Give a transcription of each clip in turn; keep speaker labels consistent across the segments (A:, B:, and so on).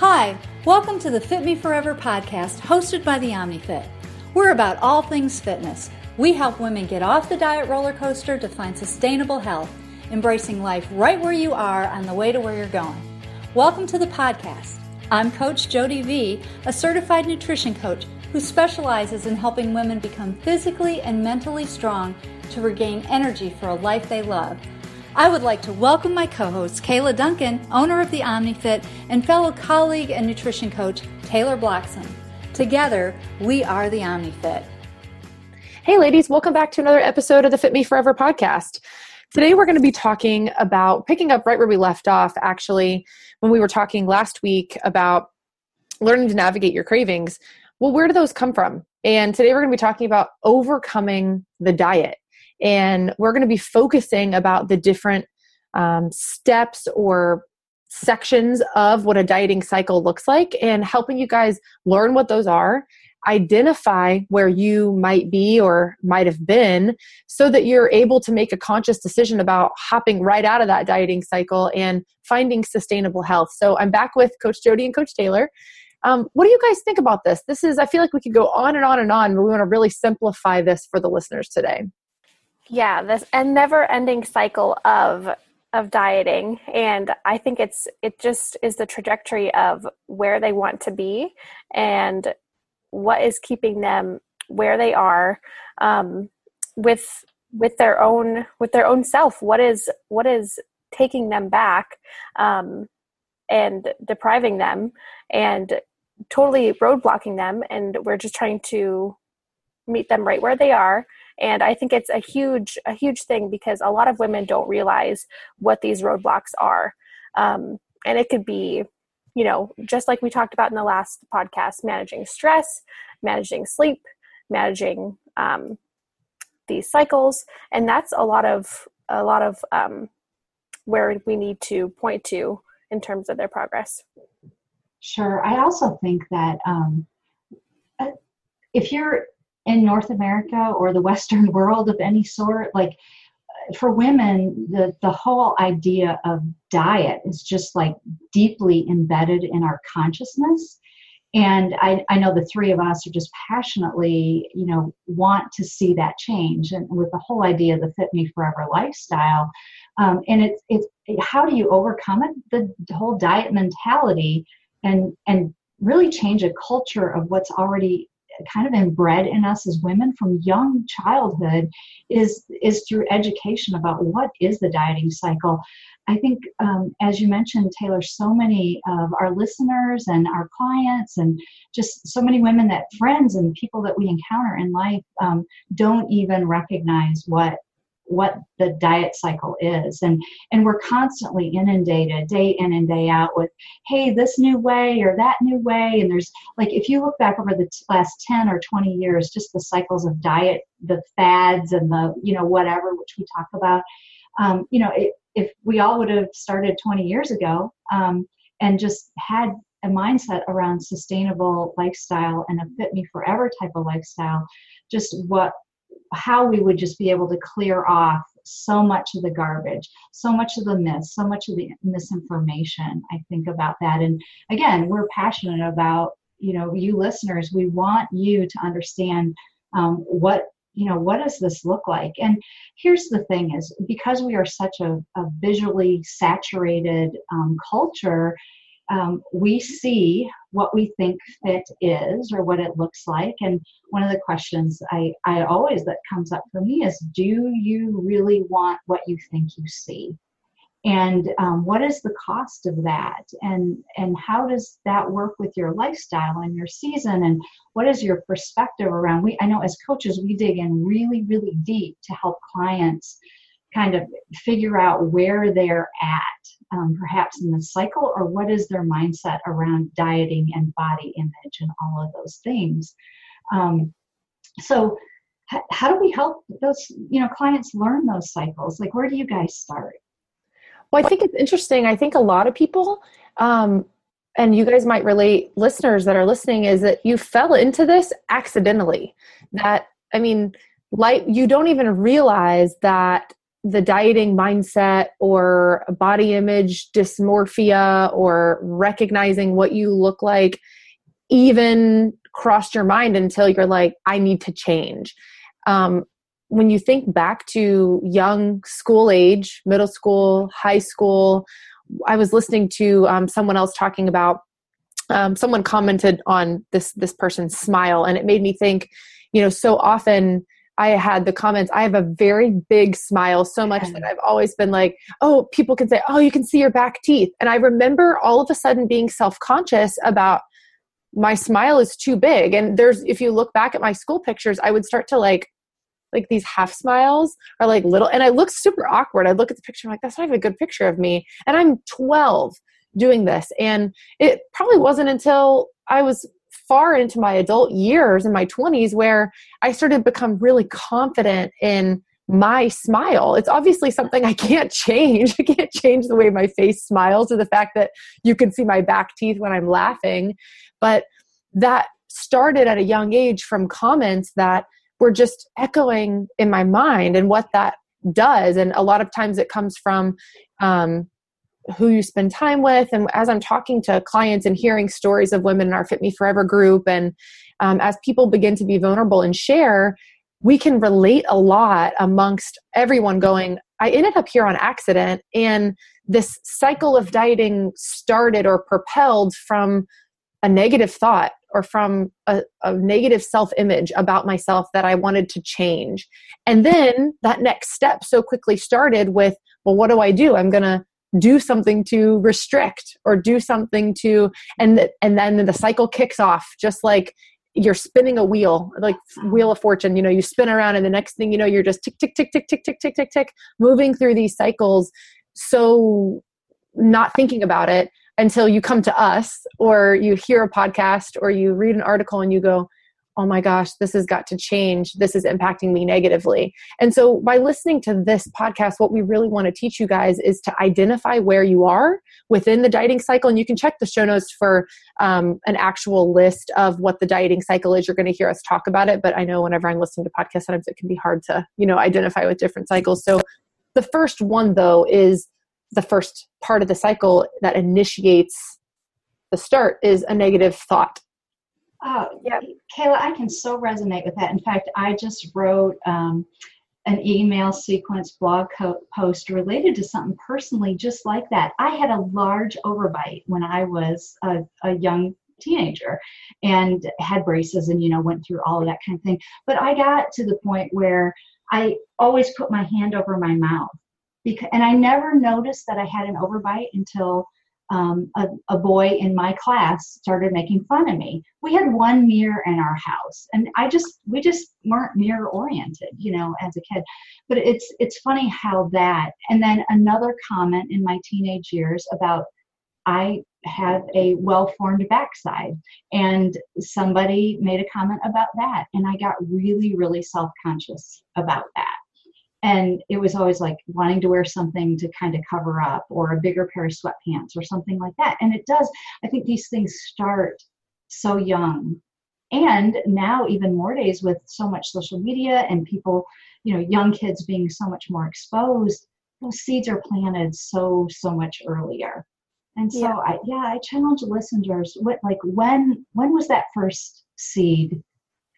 A: Hi, welcome to the Fit Me Forever podcast hosted by the OmniFit. We're about all things fitness. We help women get off the diet roller coaster to find sustainable health, embracing life right where you are on the way to where you're going. Welcome to the podcast. I'm Coach Jody V, a certified nutrition coach who specializes in helping women become physically and mentally strong to regain energy for a life they love. I would like to welcome my co host, Kayla Duncan, owner of the OmniFit, and fellow colleague and nutrition coach, Taylor Bloxham. Together, we are the OmniFit.
B: Hey, ladies, welcome back to another episode of the Fit Me Forever podcast. Today, we're going to be talking about picking up right where we left off, actually, when we were talking last week about learning to navigate your cravings. Well, where do those come from? And today, we're going to be talking about overcoming the diet and we're going to be focusing about the different um, steps or sections of what a dieting cycle looks like and helping you guys learn what those are identify where you might be or might have been so that you're able to make a conscious decision about hopping right out of that dieting cycle and finding sustainable health. So I'm back with Coach Jody and Coach Taylor. Um, what do you guys think about this? This is, I feel like we could go on and on and on, but we want to really simplify this for the listeners today
C: yeah this and never ending cycle of of dieting and i think it's it just is the trajectory of where they want to be and what is keeping them where they are um, with with their own with their own self. What is what is taking them back um, and depriving them and totally roadblocking them and we're just trying to meet them right where they are and i think it's a huge a huge thing because a lot of women don't realize what these roadblocks are. Um, and it could be you know just like we talked about in the last podcast managing stress managing sleep managing um, these cycles. And that's a lot of a lot of um, where we need to point to in terms of their progress.
D: Sure. I also think that um, uh, if you're in North America or the Western world of any sort. Like for women, the, the whole idea of diet is just like deeply embedded in our consciousness. And I, I know the three of us are just passionately, you know, want to see that change. And with the whole idea of the Fit Me Forever lifestyle, um, and it's it's how do you overcome it? The, the whole diet mentality, and and really change a culture of what's already kind of inbred in us as women from young childhood is is through education about what is the dieting cycle. I think um, as you mentioned taylor so many of our listeners and our clients and just so many women that friends and people that we encounter in life um, don't even recognize what what the diet cycle is. And and we're constantly inundated day in and day out with hey this new way or that new way. And there's like if you look back over the last 10 or 20 years just the cycles of diet the fads and the you know whatever which we talk about um, you know it, if we all would have started 20 years ago um, and just had a mindset around sustainable lifestyle and a fit me forever type of lifestyle just what how we would just be able to clear off so much of the garbage, so much of the myths, so much of the misinformation. I think about that. And again, we're passionate about, you know, you listeners, we want you to understand um, what you know what does this look like and here's the thing is because we are such a, a visually saturated um, culture um, we see what we think fit is or what it looks like. And one of the questions I, I always that comes up for me is do you really want what you think you see? And um, what is the cost of that? And and how does that work with your lifestyle and your season? And what is your perspective around? We I know as coaches we dig in really really deep to help clients kind of figure out where they're at, um, perhaps in the cycle, or what is their mindset around dieting and body image and all of those things. Um, so, h- how do we help those you know clients learn those cycles? Like, where do you guys start?
B: Well, I think it's interesting. I think a lot of people, um, and you guys might relate, listeners that are listening, is that you fell into this accidentally. That I mean, like you don't even realize that the dieting mindset or body image dysmorphia or recognizing what you look like even crossed your mind until you're like, I need to change. Um, when you think back to young school age, middle school, high school, I was listening to um, someone else talking about. Um, someone commented on this this person's smile, and it made me think. You know, so often I had the comments, I have a very big smile, so much that I've always been like, oh, people can say, oh, you can see your back teeth. And I remember all of a sudden being self conscious about my smile is too big. And there's, if you look back at my school pictures, I would start to like, like these half smiles are like little, and I look super awkward. I look at the picture, I'm like, that's not even a good picture of me. And I'm 12 doing this. And it probably wasn't until I was far into my adult years in my 20s where I started to become really confident in my smile. It's obviously something I can't change. I can't change the way my face smiles or the fact that you can see my back teeth when I'm laughing. But that started at a young age from comments that were just echoing in my mind and what that does. And a lot of times it comes from um, who you spend time with. And as I'm talking to clients and hearing stories of women in our Fit Me Forever group, and um, as people begin to be vulnerable and share, we can relate a lot amongst everyone going, I ended up here on accident. And this cycle of dieting started or propelled from a negative thought or from a, a negative self image about myself that I wanted to change. And then that next step so quickly started with, well, what do I do? I'm going to do something to restrict or do something to and and then the cycle kicks off just like you're spinning a wheel like wheel of fortune you know you spin around and the next thing you know you're just tick tick tick tick tick tick tick tick tick moving through these cycles so not thinking about it until you come to us or you hear a podcast or you read an article and you go oh my gosh, this has got to change. This is impacting me negatively. And so, by listening to this podcast, what we really want to teach you guys is to identify where you are within the dieting cycle. And you can check the show notes for um, an actual list of what the dieting cycle is. You're going to hear us talk about it. But I know whenever I'm listening to podcasts, sometimes it can be hard to, you know, identify with different cycles. So, the first one, though, is the first part of the cycle that initiates the start is a negative thought
D: Oh, yeah, Kayla, I can so resonate with that. In fact, I just wrote um, an email sequence blog co- post related to something personally just like that. I had a large overbite when I was a, a young teenager and had braces and you know went through all of that kind of thing but i got to the point where i always put my hand over my mouth because and i never noticed that i had an overbite until um, a, a, boy in my class started making fun of me. We had one mirror in our house, and I just we just weren't mirror oriented, you know, as a kid. But it's it's funny how that. And then another comment in my teenage years about I have a well formed backside, and somebody made a comment about that, and I got really really self conscious about that and it was always like wanting to wear something to kind of cover up or a bigger pair of sweatpants or something like that. And it does i think these things start so young. And now even more days with so much social media and people you know young kids being so much more exposed those seeds are planted so so much earlier. And so yeah. i yeah i challenge listeners what like when when was that first seed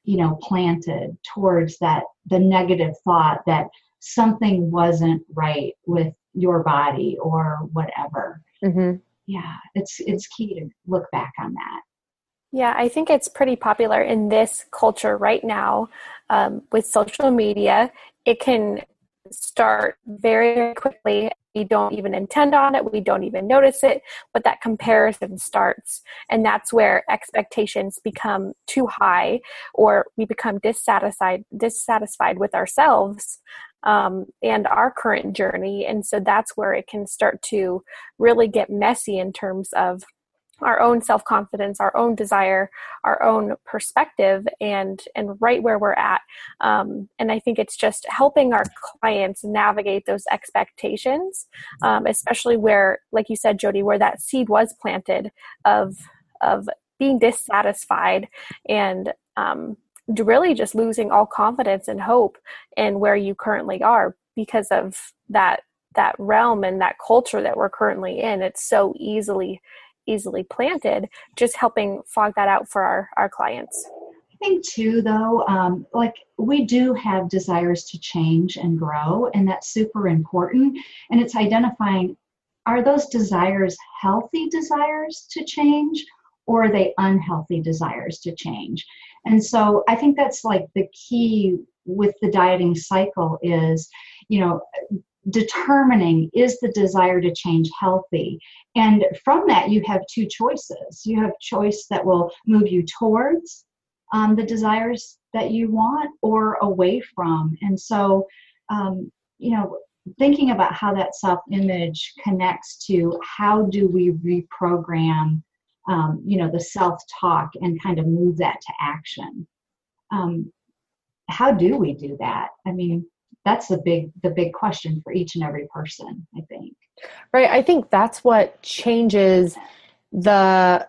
D: you know planted towards that the negative thought that something wasn't right with your body or whatever. Mm-hmm. Yeah, it's it's key to look back on that.
C: Yeah, I think it's pretty popular in this culture right now um, with social media. It can start very quickly. We don't even intend on it, we don't even notice it, but that comparison starts. And that's where expectations become too high or we become dissatisfied dissatisfied with ourselves um, and our current journey. And so that's where it can start to really get messy in terms of our own self-confidence our own desire our own perspective and and right where we're at um, and i think it's just helping our clients navigate those expectations um, especially where like you said jody where that seed was planted of of being dissatisfied and um, really just losing all confidence and hope in where you currently are because of that that realm and that culture that we're currently in. It's so easily easily planted just helping fog that out for our our clients.
D: I think too though um, like we do have desires to change and grow and that's super important. And it's identifying are those desires healthy desires to change or are they unhealthy desires to change and so i think that's like the key with the dieting cycle is you know determining is the desire to change healthy? And from that you have two choices. You have choice that will move you towards um, the desires that you want or away from. And so um, you know thinking about how that self image connects to how do we reprogram um, you know the self talk and kind of move that to action. Um, how do we do that? I mean that's the big the big question for each and every person i think.
B: Right i think that's what changes the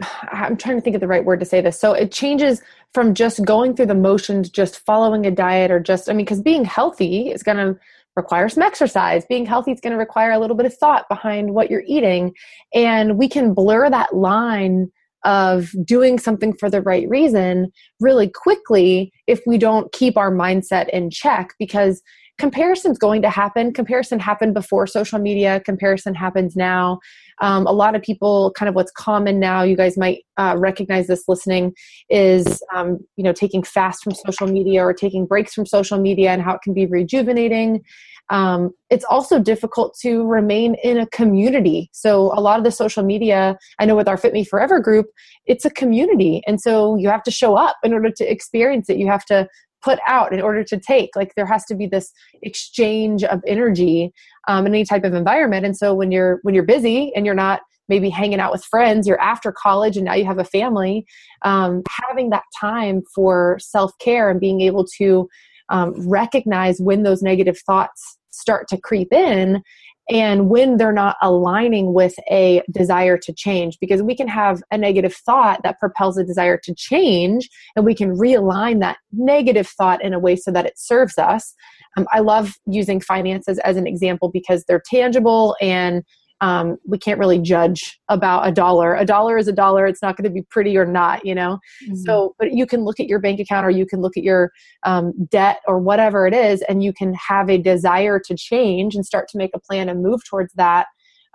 B: i'm trying to think of the right word to say this. So it changes from just going through the motions just following a diet or just i mean because being healthy is going to require some exercise. Being healthy is going to require a little bit of thought behind what you're eating. And we can blur that line of doing something for the right reason really quickly if we don't keep our mindset in check because comparison's going to happen. Comparison happened before social media. Comparison happens now um, a lot of people kind of what's common now you guys might uh, recognize this listening is um, you know taking fast from social media or taking breaks from social media and how it can be rejuvenating um, it's also difficult to remain in a community. So, a lot of the social media, I know with our Fit Me Forever group, it's a community. And so, you have to show up in order to experience it. You have to put out in order to take. Like, there has to be this exchange of energy um, in any type of environment. And so, when you're when you're busy and you're not maybe hanging out with friends, you're after college and now you have a family, um, having that time for self care and being able to um, recognize when those negative thoughts start to creep in and when they're not aligning with a desire to change because we can have a negative thought that propels a desire to change and we can realign that negative thought in a way so that it serves us. Um, i love using finances as an example because they're tangible and um, we can't really judge about a dollar. A dollar is a dollar. It's not going to be pretty or not, you know. Mm-hmm. So, but you can look at your bank account or you can look at your um, debt or whatever it is, and you can have a desire to change and start to make a plan and move towards that.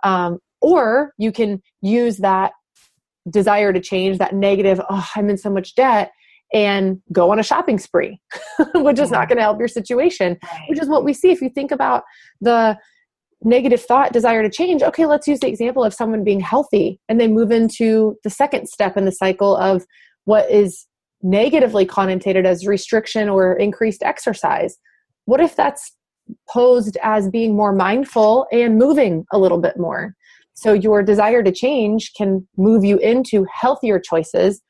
B: Um, or you can use that desire to change, that negative, oh, I'm in so much debt, and go on a shopping spree, which is not going to help your situation, which is what we see if you think about the negative thought desire to change okay let's use the example of someone being healthy and they move into the second step in the cycle of what is negatively connotated as restriction or increased exercise. What if that's posed as being more mindful and moving a little bit more? So your desire to change can move you into healthier choices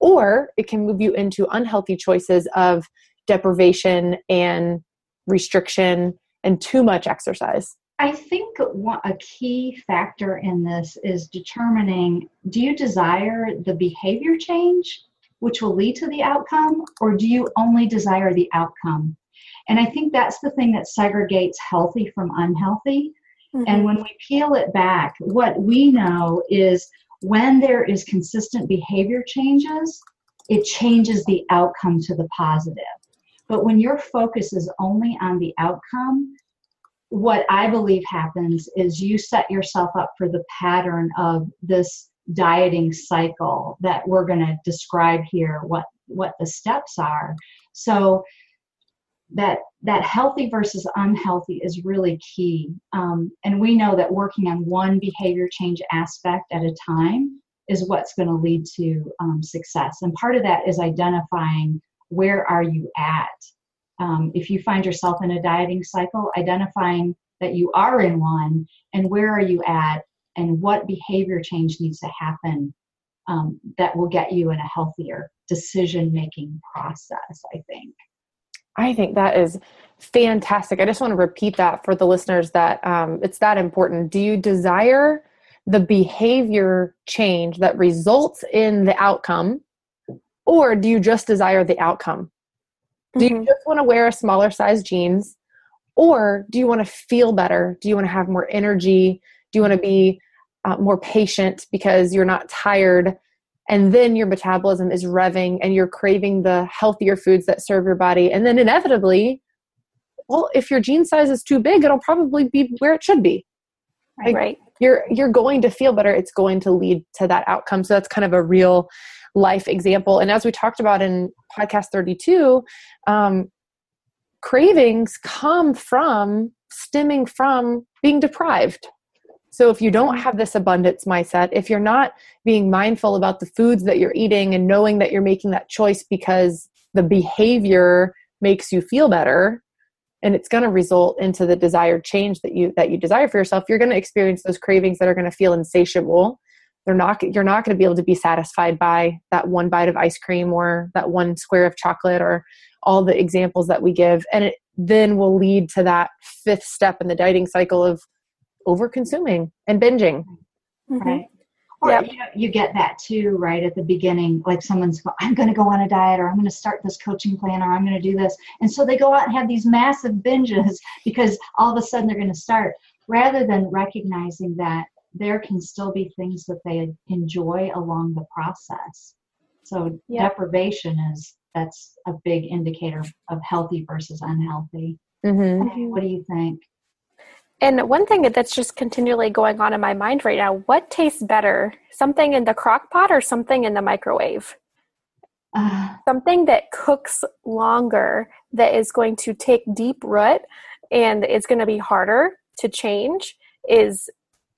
B: or it can move you into unhealthy choices of deprivation and restriction and too much exercise
D: I think one, a key factor in this is determining do you desire the behavior change, which will lead to the outcome, or do you only desire the outcome? And I think that's the thing that segregates healthy from unhealthy. Mm-hmm. And when we peel it back, what we know is when there is consistent behavior changes, it changes the outcome to the positive. But when your focus is only on the outcome, what I believe happens is you set yourself up for the pattern of this dieting cycle that we're going to describe here what what the steps are. So that that healthy versus unhealthy is really key. Um, and we know that working on one behavior change aspect at a time is what's going to lead to um, success. And part of that is identifying where are you at um, if you find yourself in a dieting cycle, identifying that you are in one and where are you at and what behavior change needs to happen um, that will get you in a healthier decision making process, I think.
B: I think that is fantastic. I just want to repeat that for the listeners that um, it's that important. Do you desire the behavior change that results in the outcome, or do you just desire the outcome? Do you mm-hmm. just want to wear a smaller size jeans? Or do you want to feel better? Do you want to have more energy? Do you want to be uh, more patient because you're not tired? And then your metabolism is revving and you're craving the healthier foods that serve your body. And then inevitably, well, if your jean size is too big, it'll probably be where it should be.
C: Like, right.
B: You're you're going to feel better. It's going to lead to that outcome. So that's kind of a real life example. And as we talked about in podcast 32, um, cravings come from stemming from being deprived. So if you don't have this abundance mindset, if you're not being mindful about the foods that you're eating and knowing that you're making that choice because the behavior makes you feel better and it's going to result into the desired change that you that you desire for yourself, you're going to experience those cravings that are going to feel insatiable. They're not you're not going to be able to be satisfied by that one bite of ice cream or that one square of chocolate or all the examples that we give. And it then will lead to that fifth step in the dieting cycle of over consuming and binging.
D: Mm-hmm. right. Or yep. you know you get that too right at the beginning like someone's go, i'm going to go on a diet or i'm going to start this coaching plan or i'm going to do this. And so they go out and have these massive binges because all of a sudden they're going to start. Rather than recognizing that there can still be things that they enjoy along the process so yep. deprivation is that's a big indicator of healthy versus unhealthy. Mm-hmm. What do you think?
C: And one thing that's just continually going on in my mind right now what tastes better, something in the crock pot or something in the microwave? Uh, something that cooks longer, that is going to take deep root and it's going to be harder to change is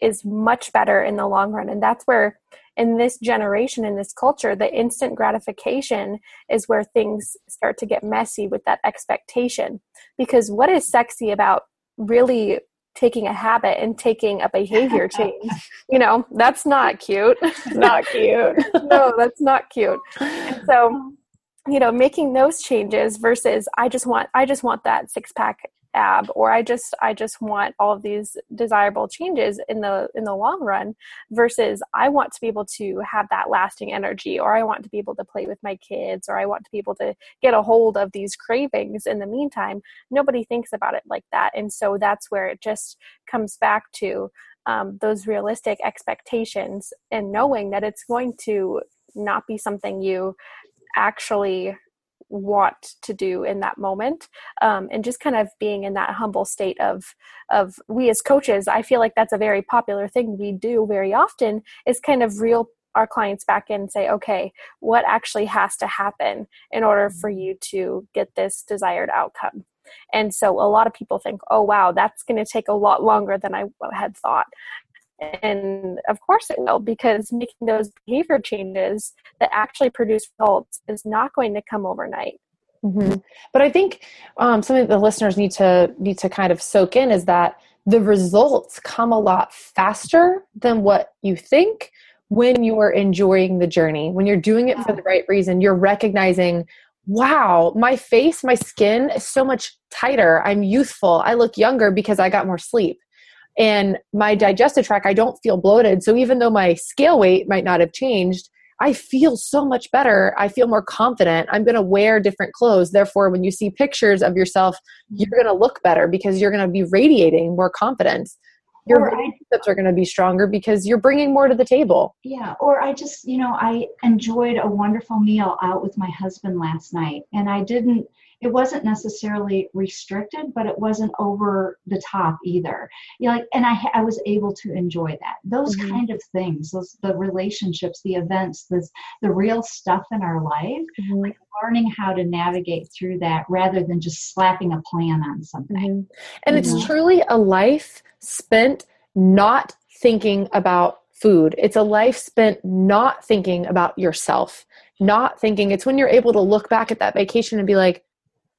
C: is much better in the long run. And that's where in this generation in this culture the instant gratification is where things start to get messy with that expectation. Because what is sexy about really taking a habit and taking a behavior change? You know that's not cute.
B: Not cute.
C: No that's not cute. And so you know making those changes versus i just want i just want that six pack ab or i just i just want all of these desirable changes in the in the long run versus i want to be able to have that lasting energy or i want to be able to play with my kids or i want to be able to get a hold of these cravings in the meantime. Nobody thinks about it like that and so that's where it just comes back to um, those realistic expectations and knowing that it's going to not be something you actually want to do in that moment um, and just kind of being in that humble state of of we as coaches i feel like that's a very popular thing we do very often is kind of reel our clients back in and say okay what actually has to happen in order for mm-hmm. you to get this desired outcome and so a lot of people think oh wow that's going to take a lot longer than i had thought and of course it will, because making those behavior changes that actually produce results is not going to come overnight.
B: Mm-hmm. But I think um, something that the listeners need to need to kind of soak in is that the results come a lot faster than what you think when you are enjoying the journey. When you're doing it for the right reason, you're recognizing, wow, my face, my skin is so much tighter. I'm youthful. I look younger because I got more sleep and my digestive tract i don't feel bloated. So even though my scale weight might not have changed i feel so much better. I feel more confident. I'm going to wear different clothes. Therefore when you see pictures of yourself you're mm-hmm. going to look better because you're going to be radiating more confidence. Your relationships are going to be stronger because you're bringing more to the table.
D: Yeah or i just you know i enjoyed a wonderful meal out with my husband last night. And i didn't it wasn't necessarily restricted, but it wasn't over the top either. You know, like, and I, I was able to enjoy that. Those mm-hmm. kind of things, those the relationships, the events, the the real stuff in our life, mm-hmm. like learning how to navigate through that rather than just slapping a plan on something. Mm-hmm.
B: And it's know? truly a life spent not thinking about food. It's a life spent not thinking about yourself, not thinking. It's when you're able to look back at that vacation and be like,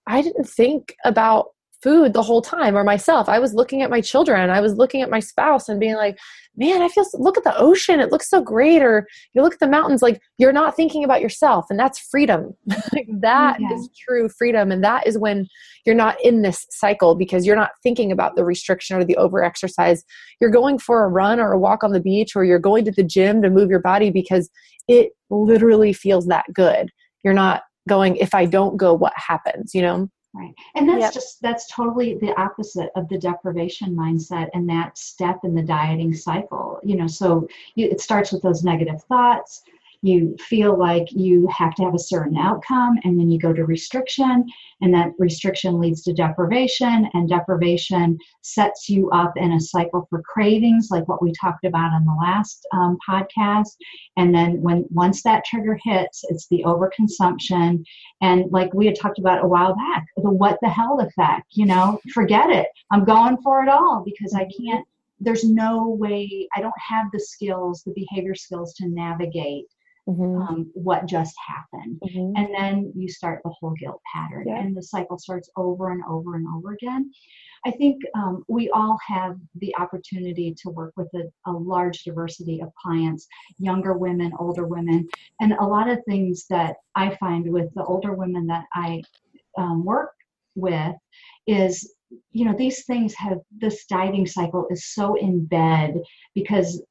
B: I didn't think about food the whole time or myself. I was looking at my children, I was looking at my spouse and being like, man, I feel, look at the ocean. It looks so great. Or you look at the mountains, like you're not thinking about yourself. And that's freedom. like that yeah. is true freedom. And that is when you're not in this cycle because you're not thinking about the restriction or the over exercise. You're going for a run or a walk on the beach or you're going to the gym to move your body because it literally feels that good. You're not going if i don't go what happens you know
D: Right. And that's yep. just, that's totally the opposite of the deprivation mindset and that step in the dieting cycle. You know, so you, it starts with those negative thoughts you feel like you have to have a certain outcome and then you go to restriction and that restriction leads to deprivation and deprivation sets you up in a cycle for cravings like what we talked about on the last um, podcast. And then when once that trigger hits it's the overconsumption. And like we had talked about a while back the what the hell effect you know forget it. I'm going for it all because i can't there's no way i don't have the skills the behavior skills to navigate mm-hmm. um, what just happened. Mm-hmm. And then you start the whole guilt pattern, yeah. and the cycle starts over and over and over again. I think um, we all have the opportunity to work with a, a, large diversity of clients, younger women, older women, and a lot of things that I find with the older women that I um, work with is you know these things have this dieting cycle is so in bed because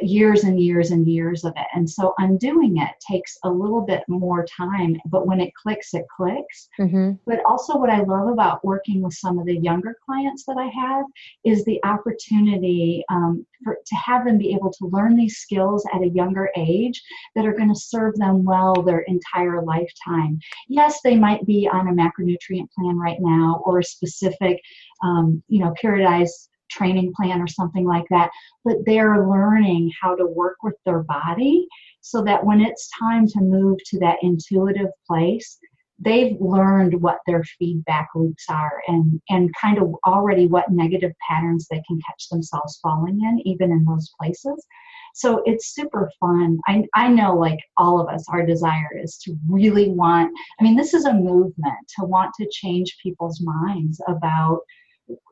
D: years and years and years of it. And so undoing it takes a little bit more time, but when it clicks, it clicks. Mm-hmm. But also, what I love about working with some of the younger clients that I have is the opportunity um, for, to have them be able to learn these skills at a younger age that are going to serve them well their entire lifetime. Yes, they might be on a macronutrient plan right now or a specific, um, you know, periodized training plan or something like that, but they're learning how to work with their body so that when it's time to move to that intuitive place, they've learned what their feedback loops are and and kind of already what negative patterns they can catch themselves falling in even in those places. So it's super fun. I i know like all of us our desire is to really want i mean this is a movement to want to change people's minds about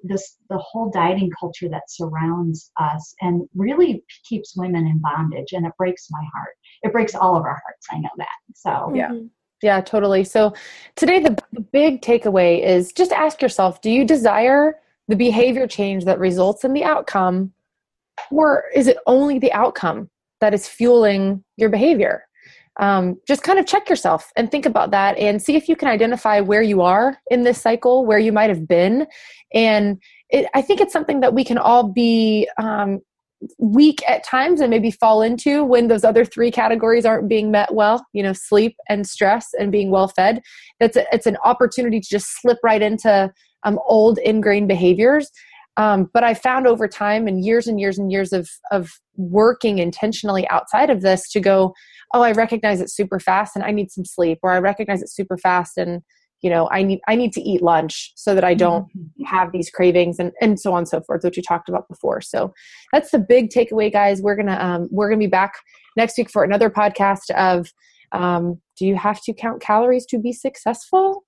D: this the whole dieting culture that surrounds us and really keeps women in bondage and it breaks my heart. It breaks all of our hearts i know that so.
B: Yeah. Mm-hmm. yeah totally. So today the, the big takeaway is just ask yourself do you desire the behavior change that results in the outcome or is it only the outcome that is fueling your behavior um, just kind of check yourself and think about that and see if you can identify where you are in this cycle, where you might have been. And it, I think it's something that we can all be um, weak at times and maybe fall into when those other three categories aren't being met well you know sleep and stress and being well fed that's a, it's an opportunity to just slip right into um, old ingrained behaviors um, but I found over time and years and years and years of of working intentionally outside of this to go, oh, I recognize it super fast and I need some sleep, or I recognize it super fast and you know I need I need to eat lunch so that I don't mm-hmm. have these cravings and and so on and so forth, which we talked about before. So that's the big takeaway, guys. We're gonna um, we're gonna be back next week for another podcast of um, do you have to count calories to be successful?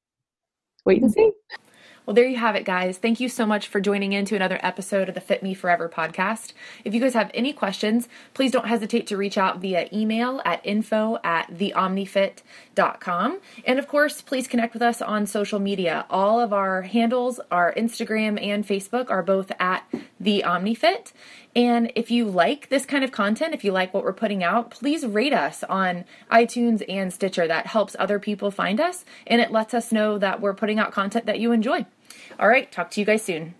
B: Wait and see. Well, there you have it, guys. Thank you so much for joining in to another episode of the Fit Me Forever podcast. If you guys have any questions, please don't hesitate to reach out via email at info at theomnifit.com. And of course, please connect with us on social media. All of our handles, our Instagram and Facebook, are both at the OmniFit. And if you like this kind of content, if you like what we're putting out, please rate us on iTunes and Stitcher. That helps other people find us and it lets us know that we're putting out content that you enjoy. All right, talk to you guys soon.